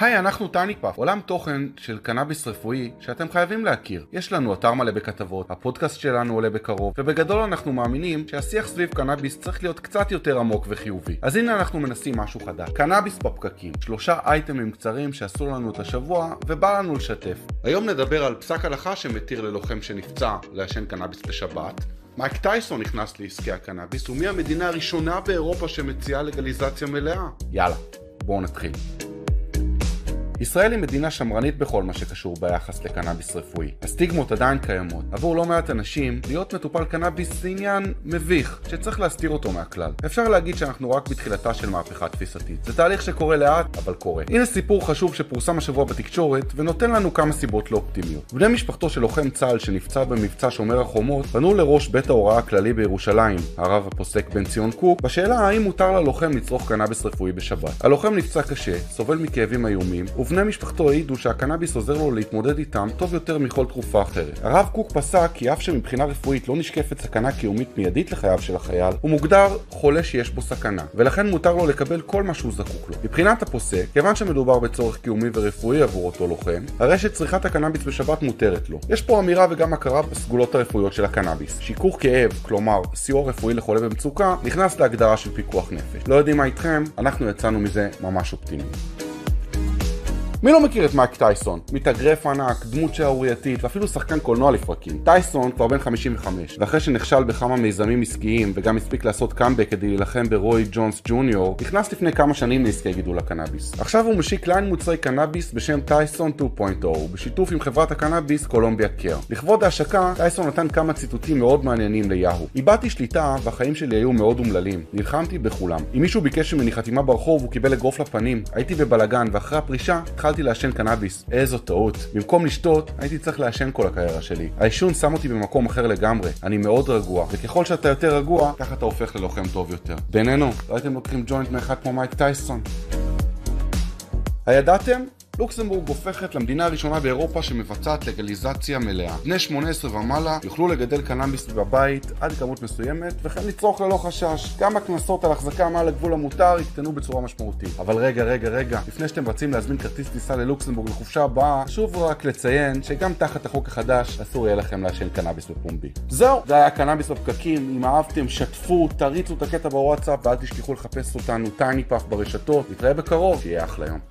היי, אנחנו טייניפאף, עולם תוכן של קנאביס רפואי שאתם חייבים להכיר. יש לנו אתר מלא בכתבות, הפודקאסט שלנו עולה בקרוב, ובגדול אנחנו מאמינים שהשיח סביב קנאביס צריך להיות קצת יותר עמוק וחיובי. אז הנה אנחנו מנסים משהו חדש. קנאביס בפקקים, שלושה אייטמים קצרים שעשו לנו את השבוע, ובא לנו לשתף. היום נדבר על פסק הלכה שמתיר ללוחם שנפצע לעשן קנאביס בשבת. מייק טייסון נכנס לעסקי הקנאביס, ומי המדינה הראשונה באירופה שמציעה לגליזציה מלאה? יאללה, בואו נתחיל. ישראל היא מדינה שמרנית בכל מה שקשור ביחס לקנאביס רפואי. הסטיגמות עדיין קיימות. עבור לא מעט אנשים, להיות מטופל קנאביס זה עניין מביך, שצריך להסתיר אותו מהכלל. אפשר להגיד שאנחנו רק בתחילתה של מהפכה תפיסתית. זה תהליך שקורה לאט, אבל קורה. הנה סיפור חשוב שפורסם השבוע בתקשורת, ונותן לנו כמה סיבות לאופטימיות. בני משפחתו של לוחם צה"ל שנפצע במבצע שומר החומות, פנו לראש בית ההוראה הכללי בירושלים, הרב הפוסק בן ציון קוק, בשאלה האם מותר ללוחם לצרוך קנאביס רפואי בשבת. הלוחם נפצע קשה, סובל מכאבים איומים, ובני משפחתו העידו שהקנאביס עוזר לו להתמודד איתם טוב יותר מכל תרופה אחרת. הרב קוק פסק כי אף שמבחינה רפואית לא נשקפת סכנה קיומית מיידית לחייו של החייל, הוא מוגדר חולה שיש בו סכנה, ולכן מותר לו לקבל כל מה שהוא זקוק לו. מבחינת הפוסק, כיוון שמדובר בצורך קיומי ורפואי עבור אותו לוחם, הרי שצריכת הקנאביס בשבת מותרת לו. יש פה אמירה וגם הכרה בסגולות הרפואיות של הקנאביס. שיכוך כאב, כלומר סיוע רפואי לחולה במצוקה, נכנס להגדרה של פיקוח נפש. לא יודעים מה איתכם, אנחנו יצאנו מזה ממש אופטימיים. מי לא מכיר את מייק טייסון? מתאגרף ענק, דמות שערורייתית ואפילו שחקן קולנוע לפרקים. טייסון כבר בן 55, ואחרי שנכשל בכמה מיזמים עסקיים וגם הספיק לעשות קאמבק כדי להילחם ברוי ג'ונס ג'וניור, נכנס לפני כמה שנים לעסקי גידול הקנאביס. עכשיו הוא משיק ליין מוצרי קנאביס בשם טייסון 2.0, בשיתוף עם חברת הקנאביס קולומביה קר. לכבוד ההשקה, טייסון נתן כמה ציטוטים מאוד מעניינים ליהו. איבדתי שליטה והחיים שלי היו מאוד אומללים. נלחמתי בכולם. אם מישהו ביקש ממני חתימה ברחוב הוא קיבל אגרוף לפנים. הייתי בבלגן ואחרי הפרישה התחלתי לעשן קנאביס. איזו טעות. במקום לשתות, הייתי צריך לעשן כל הקריירה שלי. העישון שם אותי במקום אחר לגמרי. אני מאוד רגוע, וככל שאתה יותר רגוע, ככה אתה הופך ללוחם טוב יותר. בינינו, לא הייתם לוקחים ג'וינט מאחד כמו מייק טייסון. הידעתם? לוקסמבורג הופכת למדינה הראשונה באירופה שמבצעת לגליזציה מלאה. בני 18 ומעלה יוכלו לגדל קנאביס בבית עד כמות מסוימת וכן לצרוך ללא חשש. גם הקנסות על החזקה מעל הגבול המותר יקטנו בצורה משמעותית. אבל רגע, רגע, רגע, לפני שאתם רצים להזמין כרטיס טיסה ללוקסמבורג לחופשה הבאה, חשוב רק לציין שגם תחת החוק החדש אסור יהיה לכם לעשן קנאביס בפומבי. זהו, זה היה קנאביס בפקקים, אם אהבתם שתפו, תריצו את הקטע בוואטסאפ ואל תשכחו לחפש אותנו טייני פאף ברשתות. נתראה בקרוב, שיהיה אחלה יום.